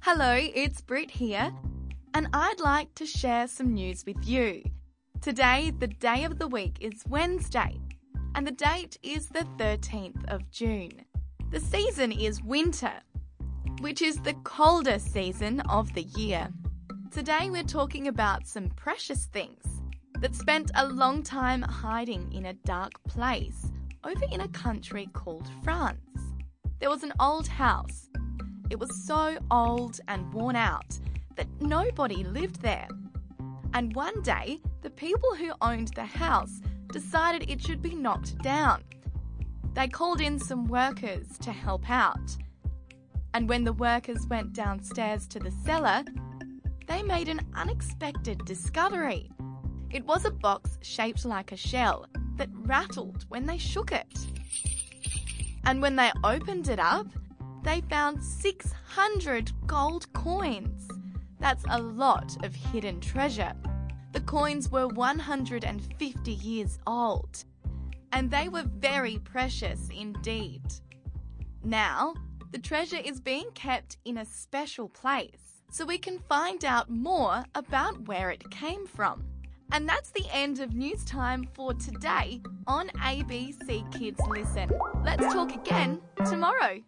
Hello, it's Brit here, and I'd like to share some news with you. Today, the day of the week is Wednesday, and the date is the 13th of June. The season is winter, which is the coldest season of the year. Today, we're talking about some precious things that spent a long time hiding in a dark place over in a country called France. There was an old house. It was so old and worn out that nobody lived there. And one day, the people who owned the house decided it should be knocked down. They called in some workers to help out. And when the workers went downstairs to the cellar, they made an unexpected discovery. It was a box shaped like a shell that rattled when they shook it. And when they opened it up, they found 600 gold coins. That's a lot of hidden treasure. The coins were 150 years old, and they were very precious indeed. Now, the treasure is being kept in a special place so we can find out more about where it came from. And that's the end of news time for today on ABC Kids Listen. Let's talk again tomorrow.